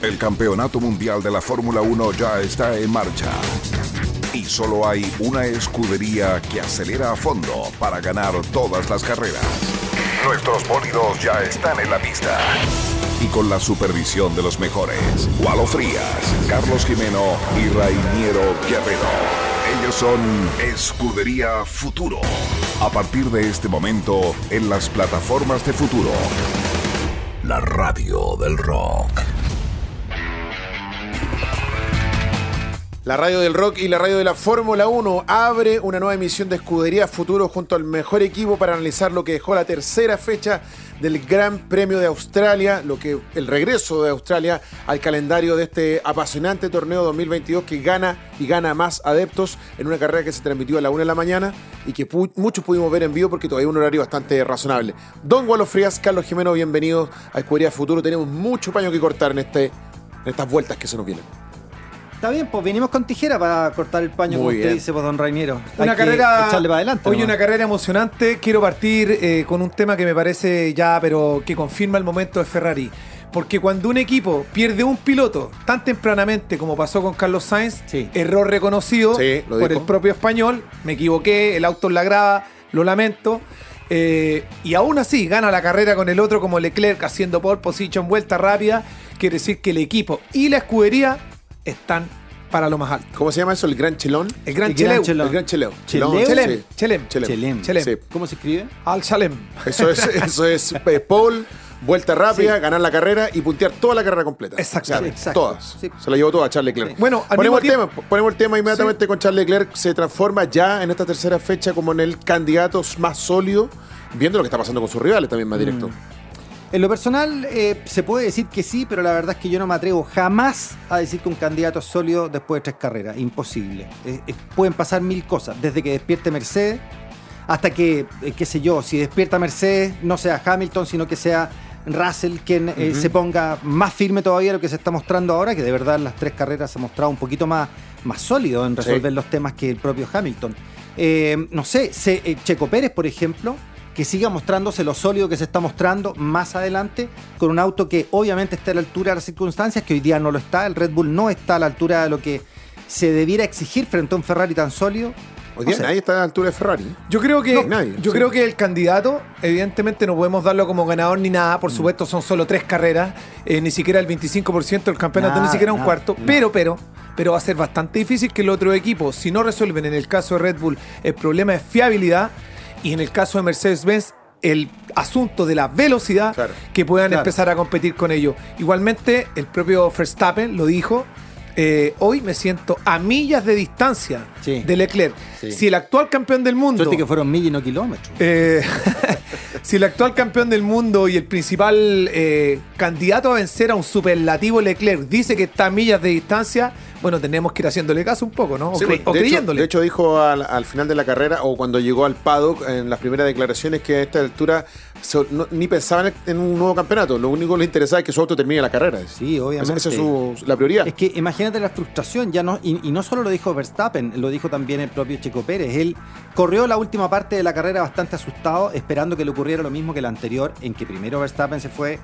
El campeonato mundial de la Fórmula 1 ya está en marcha. Y solo hay una escudería que acelera a fondo para ganar todas las carreras. Nuestros bólidos ya están en la pista. Y con la supervisión de los mejores, Walo Frías, Carlos Jimeno y Rainiero Guerrero. Ellos son Escudería Futuro. A partir de este momento, en las plataformas de Futuro. La radio del rock. La radio del rock y la radio de la Fórmula 1 abre una nueva emisión de Escudería Futuro junto al mejor equipo para analizar lo que dejó la tercera fecha del Gran Premio de Australia, lo que el regreso de Australia al calendario de este apasionante torneo 2022 que gana y gana más adeptos en una carrera que se transmitió a la una de la mañana y que muchos pudimos ver en vivo porque todavía es un horario bastante razonable. Don Gualo Frías, Carlos Jimeno, bienvenidos a Escudería Futuro. Tenemos mucho paño que cortar en, este, en estas vueltas que se nos vienen. Está bien, pues vinimos con tijera para cortar el paño, como usted dice, pues, don Rainiero. Una carrera. Echarle para adelante. Hoy una carrera emocionante. Quiero partir eh, con un tema que me parece ya, pero que confirma el momento de Ferrari. Porque cuando un equipo pierde un piloto tan tempranamente como pasó con Carlos Sainz, error reconocido por el propio español, me equivoqué, el auto en la grava, lo lamento. Eh, y aún así gana la carrera con el otro como Leclerc haciendo pole position, vuelta rápida. Quiere decir que el equipo y la escudería están para lo más alto. ¿Cómo se llama eso? ¿El Gran Chelón? El Gran Cheleu. El Gran Cheleu. Chelem. Chelem. Chelem. Chelem. ¿Cómo se escribe? Al Chalem. Eso es, eso es eh, Paul, vuelta rápida, ganar la carrera y puntear toda la carrera completa. Exacto. Todas. Se la llevó toda a Charles Leclerc. Bueno, ponemos el, tema, ponemos el tema inmediatamente con Charles Leclerc. Se transforma ya en esta tercera fecha como en el candidato más sólido, viendo lo que está pasando con sus rivales también más directo. Mm. En lo personal, eh, se puede decir que sí, pero la verdad es que yo no me atrevo jamás a decir que un candidato es sólido después de tres carreras. Imposible. Eh, eh, pueden pasar mil cosas, desde que despierte Mercedes hasta que, qué sé yo, si despierta Mercedes, no sea Hamilton, sino que sea Russell quien se ponga más firme todavía lo que se está mostrando ahora, que de verdad en las tres carreras se ha mostrado un poquito más, más sólido en resolver los temas que el propio Hamilton. no sé, Checo Pérez, por ejemplo, que siga mostrándose lo sólido que se está mostrando más adelante, con un auto que obviamente está a la altura de las circunstancias, que hoy día no lo está. El Red Bull no está a la altura de lo que se debiera exigir frente a un Ferrari tan sólido. Hoy día nadie está a la altura de Ferrari. Yo creo que, yo creo que el candidato, evidentemente no podemos darlo como ganador ni nada, por mm. supuesto son solo tres carreras, eh, ni siquiera el 25% del campeonato, ni siquiera un cuarto, pero, pero, pero va a ser bastante difícil que el otro equipo, si no resuelven en el caso de Red Bull el problema de fiabilidad, y en el caso de Mercedes-Benz el asunto de la velocidad que puedan empezar a competir con ello. Igualmente, el propio Verstappen lo dijo. Eh, hoy me siento a millas de distancia de Leclerc. Si el actual campeón del mundo. que fueron millas y no kilómetros. Eh, si el actual campeón del mundo y el principal eh, candidato a vencer a un superlativo Leclerc dice que está a millas de distancia, bueno, tenemos que ir haciéndole caso un poco, ¿no? O, pues, creyéndole. de hecho, dijo al, final de la carrera o cuando llegó al paddock en las primeras declaraciones que a esta altura ni pensaban en un nuevo campeonato. Lo único que les interesaba es que su auto termine la carrera. Sí, obviamente. Esa es la prioridad. Es que imagínate la frustración, ya no, y, no solo lo dijo Verstappen, lo dijo también el propio Checo Pérez. Él corrió la última parte de la carrera bastante asustado, esperando que le ocurriera lo mismo que la anterior, en que primero Verstappen se fue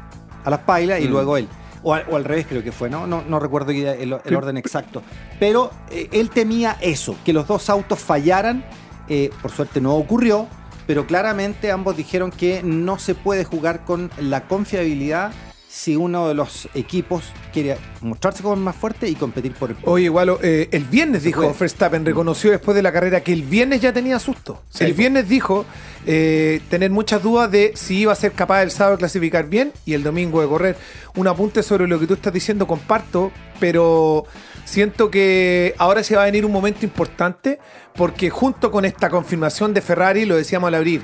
a las pailas y mm. luego él. O al, revés creo que fue, ¿no? No, no recuerdo el, orden exacto. Pero eh, él temía eso, que los dos autos fallaran. Eh, por suerte no ocurrió, pero claramente ambos dijeron que no se puede jugar con la confiabilidad si uno de los equipos quiere mostrarse como más fuerte y competir por el Oye, igual, eh, el viernes dijo Verstappen, reconoció después de la carrera que el viernes ya tenía susto. el viernes dijo eh, tener muchas dudas de si iba a ser capaz el sábado de clasificar bien y el domingo de correr. Un apunte sobre lo que tú estás diciendo, comparto, pero siento que ahora se va a venir un momento importante porque junto con esta confirmación de Ferrari, lo decíamos al abrir,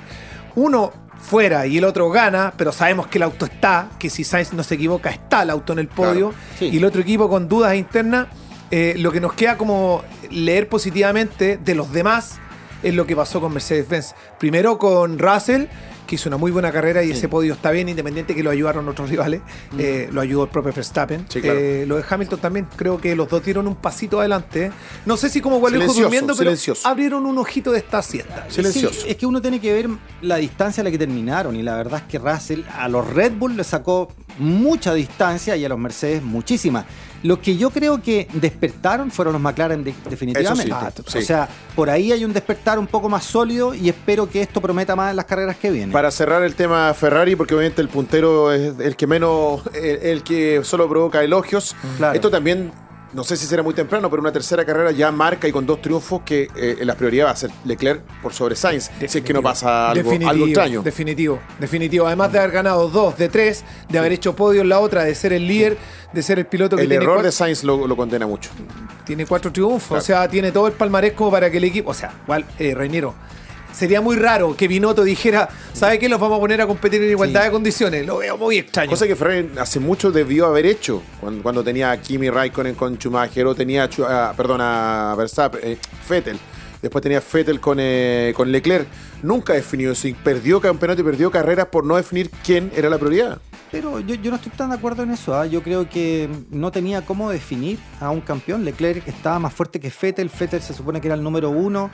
uno fuera y el otro gana, pero sabemos que el auto está, que si Sainz no se equivoca, está el auto en el podio, y el otro equipo con dudas internas, eh, lo que nos queda como leer positivamente de los demás es lo que pasó con Mercedes-Benz. Primero con Russell, que hizo una muy buena carrera y ese podio está bien, independiente que lo ayudaron otros rivales. Mm. Eh, lo ayudó el propio Verstappen. Eh, lo de Hamilton también, creo que los dos dieron un pasito adelante. No sé si como igual durmiendo, pero abrieron un ojito de esta siesta. Silencioso. es que uno tiene que ver la distancia a la que terminaron y la verdad es que Russell a los Red Bull le sacó mucha distancia y a los Mercedes muchísima. Los que yo creo que despertaron fueron los McLaren de- definitivamente. Ah, sí. O sea, por ahí hay un despertar un poco más sólido y espero que esto prometa más en las carreras que vienen. Para cerrar el tema Ferrari, porque obviamente el puntero es el que menos, el, el que solo provoca elogios. Claro. Esto también, no sé si será muy temprano, pero una tercera carrera ya marca y con dos triunfos que eh, la prioridad va a ser Leclerc por sobre Sainz, si es que no pasa algo, Definitivo, algo extraño. Definitivo, definitivo. Además de haber ganado dos de tres, de haber hecho podio en la otra, de ser el líder, de ser el piloto que El tiene, error cuatro, de Sainz lo, lo condena mucho. tiene cuatro triunfos. Claro. O sea, tiene todo el palmarés como para que el equipo. O sea, igual, eh, Reiniero. Sería muy raro que Binotto dijera, ¿sabe qué? Los vamos a poner a competir en igualdad Sí. de condiciones. Lo veo muy extraño. Cosa que Ferrari hace mucho debió haber hecho cuando, cuando tenía a Kimi Raikkonen con Schumacher o tenía, a perdón, a Verstappen, eh, Vettel. Después tenía Vettel con, eh, con Leclerc. Nunca definió eso y perdió campeonato y perdió carreras por no definir quién era la prioridad. Pero yo, yo no estoy tan de acuerdo en eso. ¿ah? Yo creo que no tenía cómo definir a un campeón. Leclerc estaba más fuerte que Vettel. Vettel se supone que era el número uno.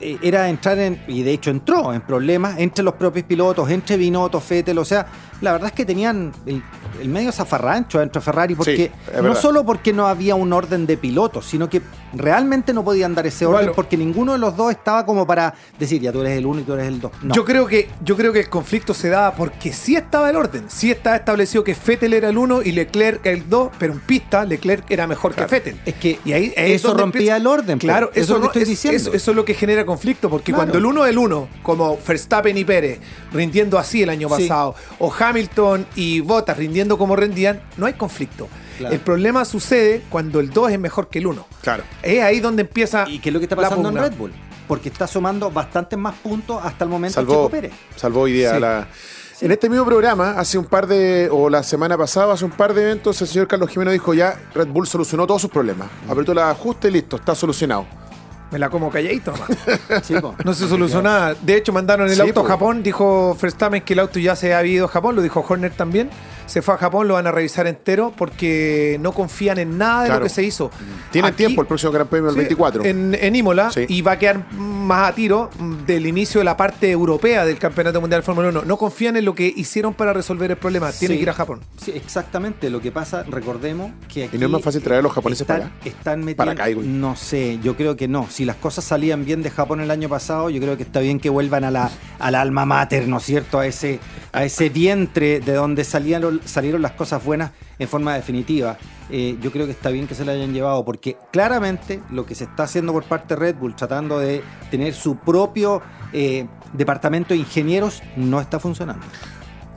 Eh, Era entrar en, y de hecho entró en problemas entre los propios pilotos, entre Binotto, Vettel. O sea, la verdad es que tenían el, el medio zafarrancho dentro de Ferrari porque no solo porque no había un orden de pilotos, sino que realmente no podían dar ese orden Bueno. porque ninguno de los dos estaba como para decir, ya tú eres el uno y tú eres el dos. No. Yo creo que yo creo que el conflicto se daba porque sí estaba el orden, sí estaba establecido que Vettel era el uno y Leclerc el 2, pero en pista Leclerc era mejor Claro. que Vettel. Es que y ahí, ahí es eso rompía empieza- el orden, po. Claro, Eso eso, es lo que estoy es- diciendo. Eso, eso es lo que genera conflicto, porque Claro. cuando el uno es el uno, como Verstappen y Pérez rindiendo así el año Sí. pasado, o Hamilton y Bottas rindiendo como rendían, no hay conflicto. Claro. El problema sucede cuando el 2 es mejor que el 1. Claro. Es ahí donde empieza ¿Y qué es lo que está pasando en. Red Bull? Porque está sumando bastantes más puntos hasta el momento Salvó, Checo Pérez. salvó hoy día Sí. la. En este mismo programa, hace un par de, o la semana pasada, hace un par de eventos, el señor Carlos Jiménez dijo ya, Red Bull solucionó todos sus problemas. Apretó la ajuste y listo, está solucionado. Me la como calladito nomás. Sí, po. No se solucionó nada. De hecho, mandaron el Sí, auto po. a Japón. Dijo Verstappen que el auto ya se había ido a Japón. Lo dijo Horner también. Se fue a Japón, lo van a revisar entero porque no confían en nada de Claro. lo que se hizo. Tienen Aquí- tiempo el próximo Gran Premio el Sí, 24. En, en Imola Sí. y va a quedar más a tiro del inicio de la parte europea del Campeonato Mundial de Fórmula 1. No confían en lo que hicieron para resolver el problema. Tienen Sí. que ir a Japón. Sí, exactamente. Lo que pasa, recordemos que aquí ¿Y no es más fácil traer a los japoneses están, para acá? Están metiendo, Para acá, digo. No sé, yo creo que no. Si las cosas salían bien de Japón el año pasado, yo creo que está bien que vuelvan a la, a la alma mater, ¿no es cierto? A ese, a ese vientre de donde salieron, salieron las cosas buenas en forma definitiva. Eh, yo creo que está bien que se la hayan llevado, porque claramente lo que se está haciendo por parte de Red Bull, tratando de tener su propio eh, departamento de ingenieros, no está funcionando.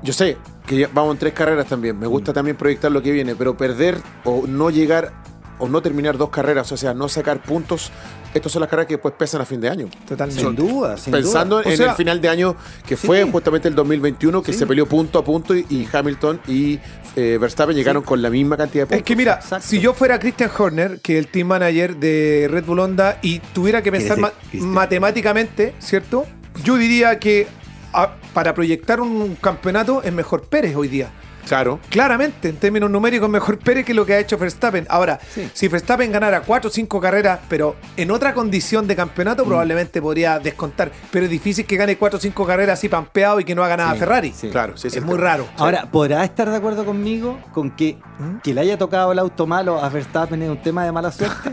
Yo sé que vamos en tres carreras también. Me gusta también proyectar lo que viene, pero perder o no llegar o no terminar dos carreras, o sea, no sacar puntos, estas son las carreras que después pesan a fin de año. Totalmente. Sin duda, sin Pensando duda. En sea, el final de año que sí. fue justamente el 2021, que Sí. se peleó punto a punto y, y Hamilton y eh, Verstappen llegaron con la misma cantidad de puntos. Es que mira, Exacto. si yo fuera Christian Horner, que es el team manager de Red Bull Honda, y tuviera que pensar matemáticamente, ¿cierto? Yo diría que a- para proyectar un campeonato es mejor Pérez hoy día. Claro. Claramente, en términos numéricos, mejor Pérez que lo que ha hecho Verstappen. Ahora, Sí. si Verstappen ganara 4 o 5 carreras, pero en otra condición de Mm. campeonato, probablemente podría descontar. Pero es difícil que gane 4 o 5 carreras así pampeado y que no haga nada Sí, Ferrari. sí. Claro, sí, sí, es muy raro. Ahora, ¿podrá estar de acuerdo conmigo con que ¿Mm? que le haya tocado el auto malo a Verstappen es un tema de mala suerte?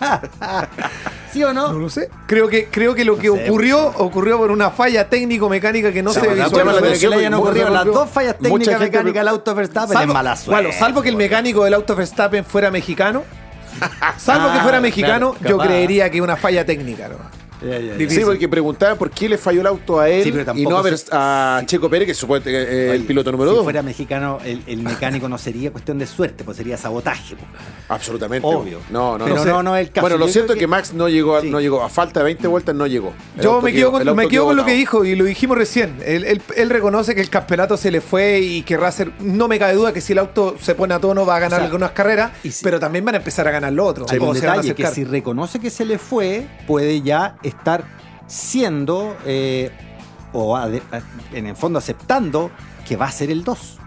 ¿Sí o no? No lo sé. Creo que, creo que lo que ocurrió ocurrió por una falla técnico-mecánica que no se visualizó. llama la que le hayan ocurrido las dos fallas técnicas mecánicas al auto Verstappen Salvo, es mala suerte. bueno, salvo que el mecánico del auto Verstappen fuera mexicano. Salvo que Ah, fuera mexicano, claro, yo capaz. creería que una falla técnica. ¿no? Ya, ya, ya. Difícil. Sí, porque preguntaban por qué le falló el auto a él Sí, pero y no a, Ver- a Checo Pérez, que supuestamente eh, el piloto número si 2. fuera mexicano, el, el mecánico no sería cuestión de suerte, pues sería sabotaje. pues. Absolutamente. Obvio. No, no, Pero no. no, no es el caso. Bueno, lo Yo cierto es que que- Max no llegó, a- Sí. no llegó. A falta de 20 vueltas no llegó. El Yo me quedo, con, auto me quedo con lo que dijo y lo dijimos recién. Él, él- él reconoce que el campeonato se le fue y querrá hacer. No me cabe duda que si el auto se pone a tono va a ganar O sea, algunas carreras, y si- pero también van a empezar a ganar lo otro. Hay un detalle que si reconoce que se le fue, puede ya estar siendo, eh, o en el fondo aceptando, que va a ser el 2.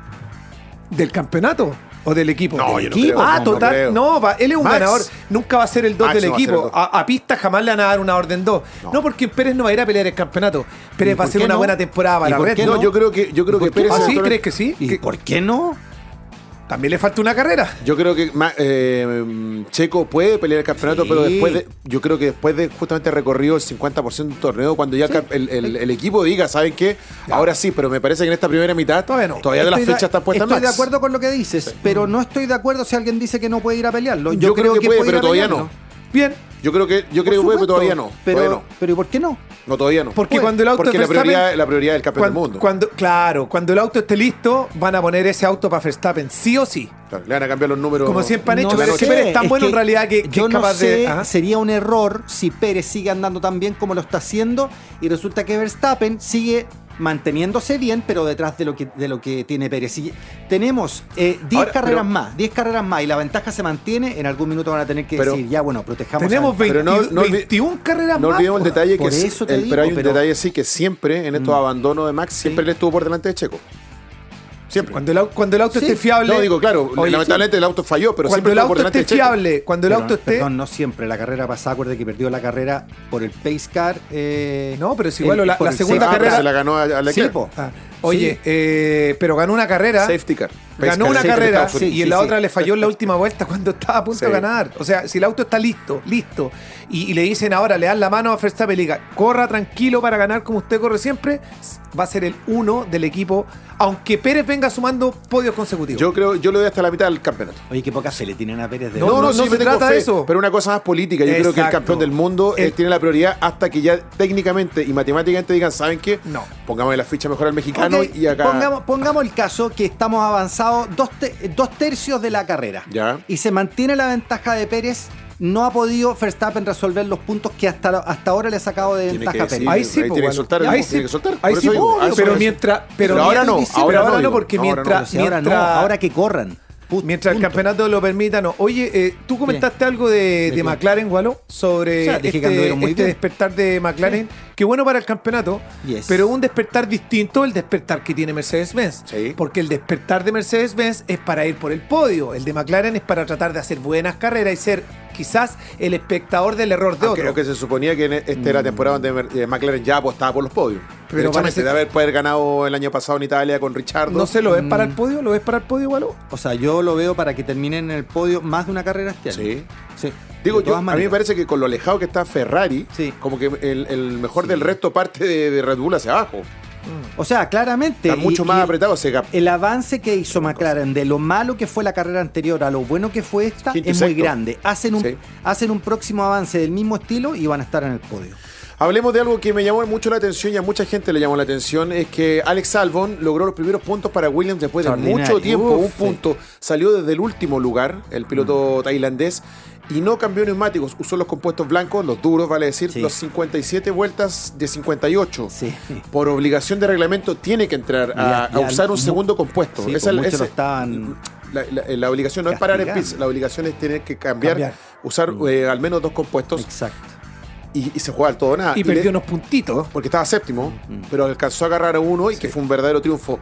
¿Del campeonato? ¿O del equipo? No, Del yo no equipo. creo, Ah, no, no total. creo. No, va, él es un Max. ganador. Nunca va a ser el 2 Max del equipo. A, a pista jamás le van a dar una orden 2. No. porque Pérez no va a ir a pelear el campeonato. Pérez ¿Y va a ser una no? buena temporada ¿Y para la por red. qué No, no? yo creo que, yo creo que. Pérez ¿Ah, sí? ¿Crees que sí? ¿Y por qué no? También le falta una carrera. Yo creo que eh, Checo puede pelear el campeonato, Sí. pero después de, yo creo que después de justamente recorrido el 50% del torneo, cuando ya el cap- el, el- el equipo diga, ¿saben qué? Ahora sí, pero me parece que en esta primera mitad Todavía no. todavía de las fechas están puestas Estoy de acuerdo con lo que dices, pero no estoy de acuerdo si alguien dice que no puede ir a pelearlo. Yo, Yo creo que puede, ir pero a todavía pelearlo. no. Bien. Yo creo que, yo Por creo que supuesto, todavía no. Pero, todavía no. pero ¿y por qué no? No, todavía no. Porque cuando el auto Porque la prioridad, la prioridad del campeón cuando, del mundo. cuando- claro, cuando el auto esté listo, van a poner ese auto para Verstappen, sí o sí. Claro, le van a cambiar los números. Como siempre han hecho, No pero es que sé, Pérez es tan es bueno en que realidad que, que yo es no capaz sé, de. Ajá. sería un error si Pérez sigue andando tan bien como lo está haciendo y resulta que Verstappen sigue manteniéndose bien, pero detrás de lo que, de lo que tiene Pérez. Y tenemos eh, 10 Ahora, carreras pero- más, 10 carreras más y la ventaja se mantiene, en algún minuto van a tener que Pero- decir, ya bueno, protejamos Tenemos a- 20 Pero no- no olvi- 21 carreras No más. olvidemos el detalle que por sí- eso te el- digo, pero hay un pero- detalle sí que siempre en estos Mm. abandonos de Max siempre Sí. le estuvo por delante de Checo. Siempre. Cuando el, au- cuando el auto Sí. esté fiable. no, digo, claro, Oye, lamentablemente el auto falló, pero cuando siempre el estuvo por auto delante esté de Checo. fiable, cuando el Pero, auto esté. Perdón, no siempre. La carrera pasada, acuerde que perdió la carrera por el pace car. eh, No, pero es igual, el- la- por la el segunda Ah, pero carrera- se la ganó a, a Sí, po. Ah, oye, Sí. eh, pero ganó una carrera. Safety car. Pace Ganó una carrera y en sí, la sí. otra le falló en la última vuelta cuando estaba a punto Sí. de ganar. O sea, si el auto está listo, listo, y, y le dicen ahora, le dan la mano a Verstappen y le diga, corra tranquilo para ganar como usted corre siempre, va a ser el uno del equipo, aunque Pérez venga sumando podios consecutivos. Yo creo, yo lo doy hasta la mitad del campeonato. Oye, qué poca fe le tienen a Pérez de No, no, sí, no me se trata de eso. Pero una cosa más política. Yo creo que el campeón del mundo El- tiene la prioridad hasta que ya técnicamente y matemáticamente digan, ¿saben qué? No. Pongamos la ficha mejor al mexicano y acá. pongamos, pongamos el caso que estamos dos, te- dos tercios de la carrera. Ya. Y se mantiene la ventaja de Pérez. No ha podido Verstappen resolver los puntos que hasta, ahora- ahora le ha sacado de Tiene ventaja Pérez. Ahí sí, ahí po, tiene que soltar el Ahí tiene sí, que soltar. ahí sí, digo, pero mientras, pero, Pero ahora no, ahora pero no, ahora no, digo, porque ahora no. mientras, ahora no, mientras- ahora que corran. Mientras el campeonato lo permita, no. Oye, eh, tú comentaste algo de, ¿De? McLaren, Walo, sobre O sea, este, este despertar de McLaren. Qué bueno para el campeonato, Yes. pero un despertar distinto al despertar que tiene Mercedes-Benz. Sí. Porque el despertar de Mercedes-Benz es para ir por el podio. El de McLaren es para tratar de hacer buenas carreras y ser quizás el espectador del error de Aunque, otro. aunque se suponía que en esta era la temporada donde eh, McLaren ya apostaba por los podios. Pero Pero parece- de haber poder ganado el año pasado en Italia con Richardo. No sé, ¿lo ves para el Mm. podio? ¿Lo ves para el podio, Walo? O sea, yo lo veo para que terminen en el podio más de una carrera este año. Sí. Sí. Digo, yo, a mí me parece que con lo alejado que está Ferrari, Sí. como que el, el mejor Sí. del resto parte de, de Red Bull hacia abajo. O sea, claramente. Está mucho y- más y- apretado ese gap. El avance que hizo McLaren de lo malo que fue la carrera anterior a lo bueno que fue esta Quinto es muy sexto. grande. Hacen un, Sí. hacen un próximo avance del mismo estilo y van a estar en el podio. Hablemos de algo que me llamó mucho la atención y a mucha gente le llamó la atención, es que Alex Albon logró los primeros puntos para Williams después de mucho tiempo. Uf, un punto salió desde el último lugar, el piloto tailandés, y no cambió neumáticos, usó los compuestos blancos, los duros, vale decir, Sí. los 57 vueltas de 58. Sí. Por obligación de reglamento tiene que entrar a, usar un segundo compuesto. Sí, Esa- pues ese- estaban la, la- la obligación no es parar en pits, la obligación es tener que cambiar, Cambiar. usar eh, al menos dos compuestos Exacto. Y, y se juega al todo nada. Y Y perdió le- unos puntitos. porque estaba séptimo, Mm. pero alcanzó a agarrar a uno y que fue un verdadero triunfo.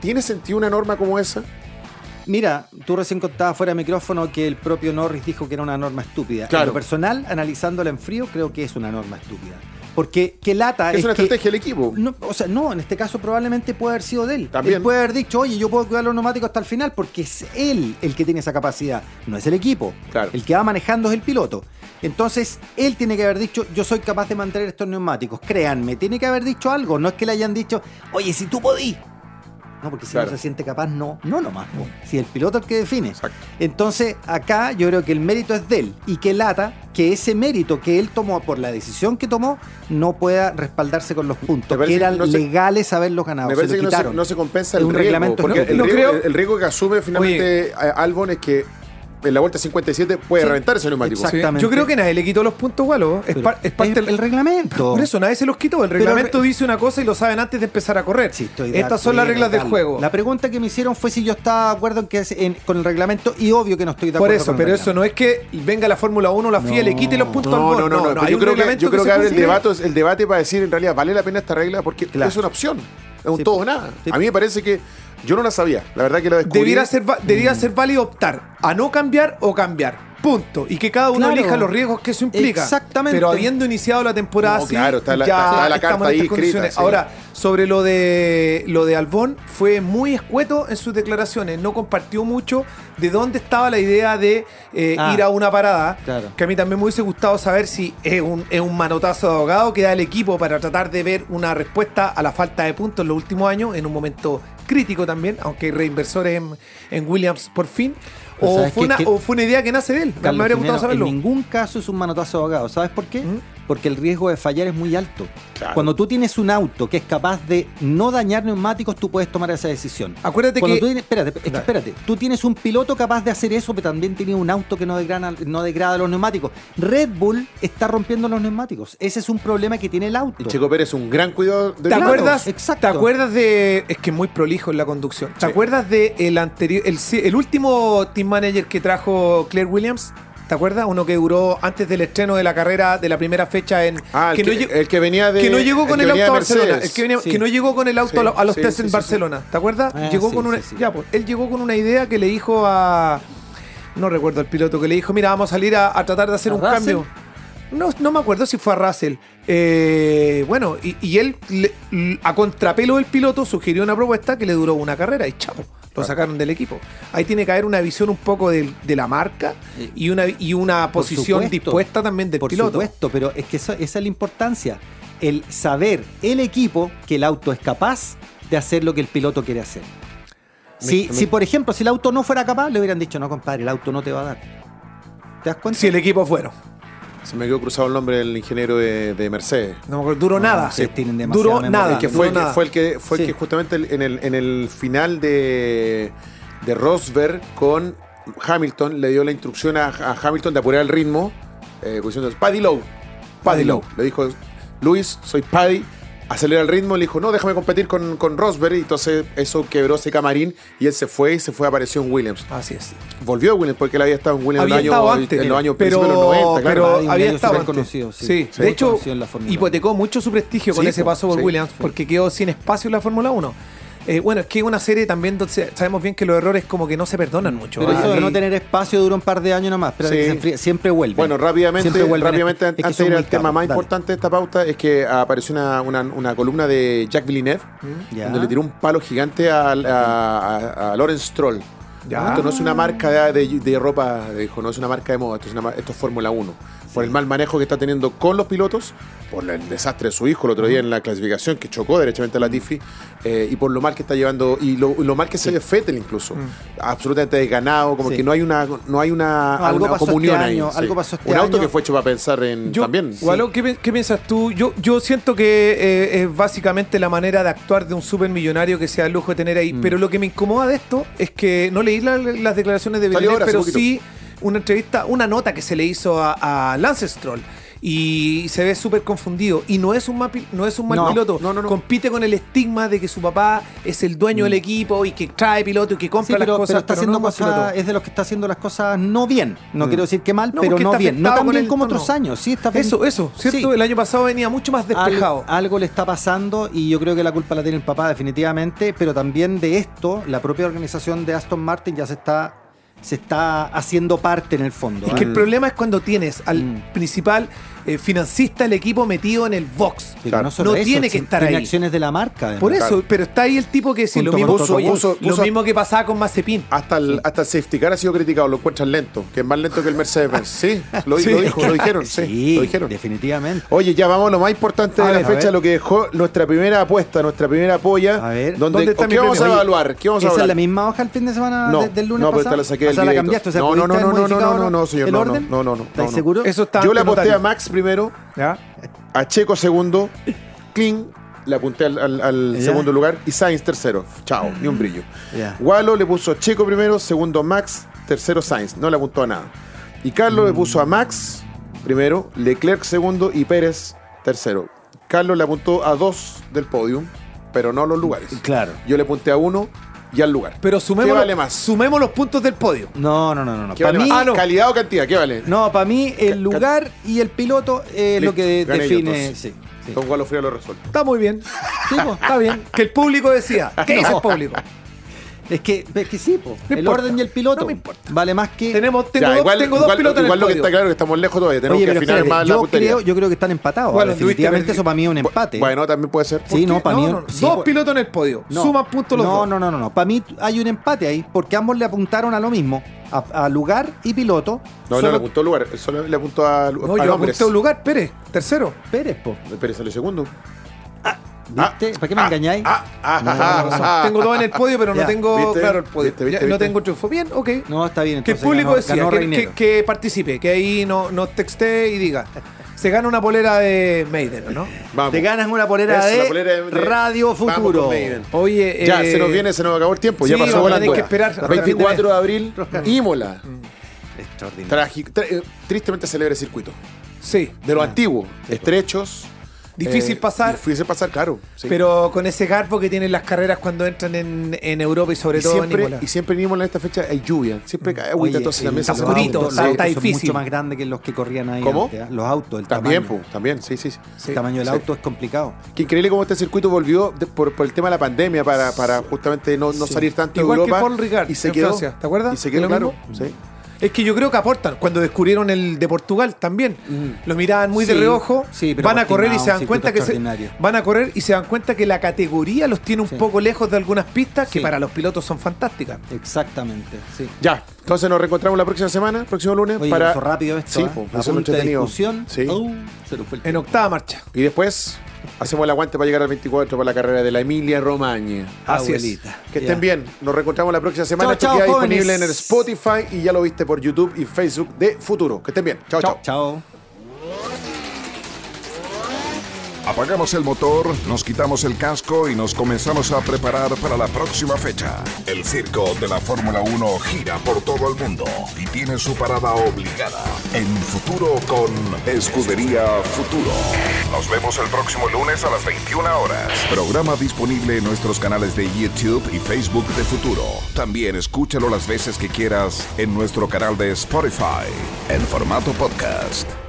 ¿Tiene sentido una norma como esa? Mira, tú recién contabas fuera de micrófono que el propio Norris dijo que era una norma estúpida. Claro. En lo personal, analizándola en frío, creo que es una norma estúpida. Porque qué lata Es, es una que- estrategia del equipo. No, o sea, no, en este caso probablemente puede haber sido de él. También. Él puede haber dicho, oye, yo puedo cuidar los neumáticos hasta el final porque es él el que tiene esa capacidad, no es el equipo. Claro. El que va manejando es el piloto. Entonces, él tiene que haber dicho, yo soy capaz de mantener estos neumáticos. Créanme, tiene que haber dicho algo. No es que le hayan dicho, oye, si tú podís. No, porque si Claro. no se siente capaz, no, no nomás. Si el piloto es el que define. Exacto. Entonces, acá yo creo que el mérito es de él. Y que lata que ese mérito que él tomó por la decisión que tomó no pueda respaldarse con los puntos, que eran que no se- legales haberlos ganado. Me Se parece lo que no se, quitaron. no se compensa el un riesgo. reglamento Porque el, No riesgo, creo- el riesgo que asume finalmente Albon es que en la vuelta 57 puede Sí, reventar ese neumático. Exactamente. Yo creo que nadie le quitó los puntos, Walo. Es, par- es parte del el reglamento. Por eso nadie se los quitó. El reglamento re- dice una cosa y lo saben antes de empezar a correr. Sí, estoy de Estas son las reglas del juego. La pregunta que me hicieron fue si yo estaba de acuerdo en que es en- con el reglamento y obvio que no estoy de Por acuerdo eso, con el pero eso no es que venga la Fórmula 1, la FIA, No. le quite los puntos al No, Albon. no, no, no. hay yo un creo que, reglamento yo creo que se abre el debate, el debate para decir en realidad vale la pena esta regla porque Claro. es una opción. Es un Sí. todo o nada. Sí. A mí me parece que Yo no la sabía, la verdad que la descubrí. Debiera ser, ser válido optar a no cambiar o cambiar. Punto. Y que cada uno Claro. elija los riesgos que eso implica. Exactamente. Pero habiendo iniciado la temporada No, así, claro, está la- ya está la estamos carta en ahí escrita, sí. Ahora, sobre lo de lo de Albón, fue muy escueto en sus declaraciones. No compartió mucho de dónde estaba la idea de eh, Ah. ir a una parada. Claro. Que a mí también me hubiese gustado saber si es un, es un manotazo de abogado que da el equipo para tratar de ver una respuesta a la falta de puntos en los últimos años, en un momento crítico también, aunque reinversores en, en Williams por fin. O ¿sabes fue, una, Que- o fue una idea que nace de él. me habría gustado saberlo. en ningún caso es un manotazo abogado. ¿Sabes por qué? ¿Mm? Porque el riesgo de fallar es muy alto. Claro. Cuando tú tienes un auto que es capaz de no dañar neumáticos, tú puedes tomar esa decisión. Acuérdate Cuando que- tú tienes, espérate, es que espérate, tú tienes un piloto capaz de hacer eso, pero también tienes un auto que no degrada, no degrada los neumáticos. Red Bull está rompiendo los neumáticos. Ese es un problema que tiene el auto. Y Checo Pérez un gran cuidado de ¿Te Claro, acuerdas? exacto. ¿Te acuerdas de.? Es que es muy prolijo en la conducción. ¿Te Sí. acuerdas de el anterior. El, el último team manager que trajo Claire Williams? ¿Te acuerdas? Uno que duró antes del estreno de la carrera de la primera fecha en. Ah, el que, que, no, llegó- el que venía de. que no llegó el con el auto a. Barcelona. El que, venía- Sí. que no llegó con el auto Sí, a, lo- a los sí, test sí, en sí, Barcelona. ¿Te acuerdas? Ah, llegó sí, con una. sí, sí. Ya, pues. Él llegó con una idea que le dijo a. No recuerdo al piloto que le dijo: Mira, vamos a salir a, a tratar de hacer ¿A un Russell? cambio. No, no me acuerdo si fue a Russell. Eh, bueno, y, y él, le- a contrapelo del piloto, sugirió una propuesta que le duró una carrera y chao, lo sacaron del equipo. Ahí tiene que haber una visión un poco del- de, la marca y una, y una Por posición supuesto. dispuesta también del Por piloto. supuesto, pero es que eso- esa es la importancia. El saber el equipo que el auto es capaz de hacer lo que el piloto quiere hacer. Si, Me- si, por ejemplo, si el auto no fuera capaz, le hubieran dicho, no, compadre, el auto no te va a dar. ¿Te das cuenta? Si el equipo fuera. Se me quedó cruzado el nombre del ingeniero de, de Mercedes. No me acuerdo, duró nada. ustedes tienen demasiada Duró nada. El que duró fue, el que nada. fue el que fue el Sí. que justamente en el, en el final de, de Rosberg con Hamilton le dio la instrucción a, a Hamilton de apurar el ritmo, eh, diciendo Paddy Low. Paddy Low. Le dijo, Luis, soy Paddy, acelera el ritmo. Le dijo, no, déjame competir con, con Rosberg. Y entonces eso quebró ese camarín y él se fue y se fue, apareció en Williams. Así es. Volvió a Williams porque él había estado en Williams Había en, años, antes, en los años pero, de los 90, claro. pero había estado súper antes. conocido, sí. Sí, Sí, de hecho, conocido en la Fórmula hipotecó mucho su prestigio con Sí, ese paso por sí, Williams, sí. porque quedó sin espacio en la Fórmula 1. Eh, bueno, es que es una serie también donde sabemos bien que los errores como que no se perdonan mucho. Pero Ah, eso de no tener espacio dura un par de años nomás. Pero Sí. se enfría- siempre vuelve. Bueno, rápidamente, vuelven. rápidamente antes de ir al tema más Dale. importante de esta pauta, es que apareció una, una- una columna de Jack Villeneuve, Ya. donde le tiró un palo gigante a, a, a- a Lawrence Stroll. Ya. Esto no es una marca de, de- de ropa, dijo, no es una marca de moda, esto es, una esto es Fórmula 1. Por el mal manejo que está teniendo con los pilotos, por el desastre de su hijo el otro día en la clasificación, que chocó derechamente a la Tifi, eh, y por lo mal que está llevando, y lo, lo mal que se ve Fettel incluso. Absolutamente desganado, como Sí. que no hay una, no hay una, No, algo una pasó este comunión ahí. año, sí. algo pasó este Un auto año. que fue hecho para pensar en Yo, también. Gualo, ¿qué, qué piensas tú? Yo, yo siento que eh, es básicamente la manera de actuar de un supermillonario que sea el lujo de tener Mm. ahí. Pero lo que me incomoda de esto es que no leí la- las declaraciones de Villeneuve, pero poquito. Una entrevista, una nota que se le hizo a, a Lance Stroll. Y se ve súper confundido. Y no es un mal, no es un mal No, piloto. no, no, no. Compite con el estigma de que su papá es el dueño del equipo y que trae piloto y que compra Mm. Sí, pero, las cosas. pero está pero haciendo cosas, es de los que está haciendo las cosas no bien. No quiero decir que mal, No, pero no está bien. No tan bien el como otros años. Sí, está. Eso, eso, ¿cierto? Sí. El año pasado venía mucho más despejado. Algo le está pasando y yo creo que la culpa la tiene el papá definitivamente, pero también de esto la propia organización de Aston Martin ya se está se está haciendo parte en el fondo. Es ¿ah? que el problema es cuando tienes al Mm. principal eh, financista del equipo metido en el box. Pero Claro. no, solo No eso, tiene que estar tiene ahí. acciones de la marca. además. Por eso, Claro. pero está ahí el tipo que sí, lo mismo, Toto Puso- Wolff. puso- lo puso- mismo que pasaba con Mazepin. Hasta el, hasta el safety car ha sido criticado, lo encuentran lento, que es más lento que el Mercedes-Benz. Sí, lo, Sí. lo dijo, lo dijeron, sí, Sí, lo dijeron. definitivamente. Oye, ya vamos a lo más importante A de la ver, fecha, lo que dejó nuestra primera apuesta, nuestra primera polla. A ver, donde, ¿dónde está ¿o mi ¿Qué vamos a evaluar? ¿Qué vamos a ¿Esa es hablar? la misma hoja el fin de semana No, de- del lunes no, pero pasado? esta la saqué del sea, la videito. cambiaste, o sea, No, no, ¿pudiste no, no, no, no, no, no, señor, no, orden? no, no, no, ¿Estáis no, no. seguros? Eso está Yo le aposté a. Max primero, ¿Ya? a Checo segundo, Kling le apunté al, al- al Ya. segundo lugar y Sainz tercero. Chao, ni un brillo. Ya. Walo le puso Checo primero, segundo Max, tercero Sainz. No le apuntó a nada. Y Carlos le puso a Max primero, Leclerc segundo y Pérez tercero. Carlos le apuntó a dos del podium, pero no a los lugares. Claro. Yo le apunté a uno y al lugar. Pero sumemos, ¿Qué vale más? sumemos los puntos del podio. No, no, no, no. no. ¿Qué Para vale mí, más? Ah, no. ¿Calidad o cantidad? ¿Qué vale? no, para mí el lugar y el piloto es lo que gané define. entonces. Sí, sí. Don Walo Frío lo resuelto. Está muy bien. Sí. Está bien. Que el público decía. ¿Qué dice el No. público? Es que, es que sí, po. el importa. orden y el piloto. No me importa. Vale más que. Tenemos, tengo Ya, dos, igual, tengo dos igual- pilotos en el lo que podio. está claro es que estamos lejos todavía. Tenemos Oye, que afinar espérate, más la yo puntería. creo, yo creo que están empatados. Bueno, Definitivamente eso para mí es un empate. Bueno, también puede ser. sí, no, para No, mí. no, no. sí, dos pilotos en el podio. Suman puntos los dos. No, no, no, no. Para mí hay un empate ahí, porque ambos le apuntaron a lo mismo, a, a lugar y piloto. No, no le apuntó lugar, solo le apuntó a, No, a yo hombres. apunté un lugar, Pérez, tercero. Pérez, po. Pérez salió segundo. ¿Viste? ¿Para qué me engañáis? Ah, ah, No, ah, ah, ah, Tengo dos en el podio, pero no tengo ¿viste? claro el podio. ¿Viste, viste, Ya, No tengo triunfo. Bien, ok. No, está bien. que el público ganó, decía ganó que, Reinero. que- que participe, que ahí no, no texté y diga. Se gana una polera de Maiden, ¿o ¿no? Vamos. Te ganas una polera, de, la polera de- de- Radio Vamos Futuro. Oye, Ya, eh, se nos viene, se nos acabó el tiempo. ya pasó volando. que esperar hasta fin de 24 de abril, Imola. Extraordinario. Trágico- eh, tristemente celebra el circuito. Sí, De lo antiguo. Estrechos. Difícil eh, pasar. Difícil pasar, claro. sí. pero con ese garbo que tienen las carreras cuando entran en, en Europa y sobre y todo en siempre, Imola. y siempre en Imola en esta fecha hay lluvia. Siempre cae agüita, entonces también se oscurito, está difícil. mucho más grandes que los que corrían ahí ¿Cómo? antes, ¿eh? Los autos, el También, tamaño. pues, también, sí, sí. sí. El tamaño del Sí. auto es complicado. Qué increíble cómo este circuito volvió de- por, por el tema de la pandemia para, para justamente no, no Sí. salir tanto Igual de que Europa. Paul Ricard y se en quedó. Francia, ¿te acuerdas? Y se ¿De quedó, claro. Sí. Es que yo creo que aportan. Cuando descubrieron el de Portugal también. Lo miraban muy de reojo. sí, pero van a correr y se dan cuenta que se, extraordinario. van a correr y se dan cuenta que la categoría los tiene un Sí. poco lejos de algunas pistas que para los pilotos son fantásticas. Exactamente, sí. Ya, entonces nos reencontramos la próxima semana, próximo lunes. Oye, para... rápido esto, Sí, ¿eh? pues, A eso es lo punta de discusión. Sí. Oh, se nos fue el En octava marcha. Y después hacemos el aguante para llegar al 24 para la carrera de la Emilia Romagna. Así es. Abuelita. Que Ya. estén bien. Nos reencontramos la próxima semana. Chao, chao, disponible en el Spotify y ya lo viste por YouTube y Facebook de Futuro. Que estén bien. Chao, chao. Chao. Apagamos el motor, nos quitamos el casco y nos comenzamos a preparar para la próxima fecha. El circo de la Fórmula 1 gira por todo el mundo y tiene su parada obligada en futuro con Escudería Futuro. Nos vemos el próximo lunes a las 21 horas. Programa disponible en nuestros canales de YouTube y Facebook de Futuro. También escúchalo las veces que quieras en nuestro canal de Spotify en formato podcast.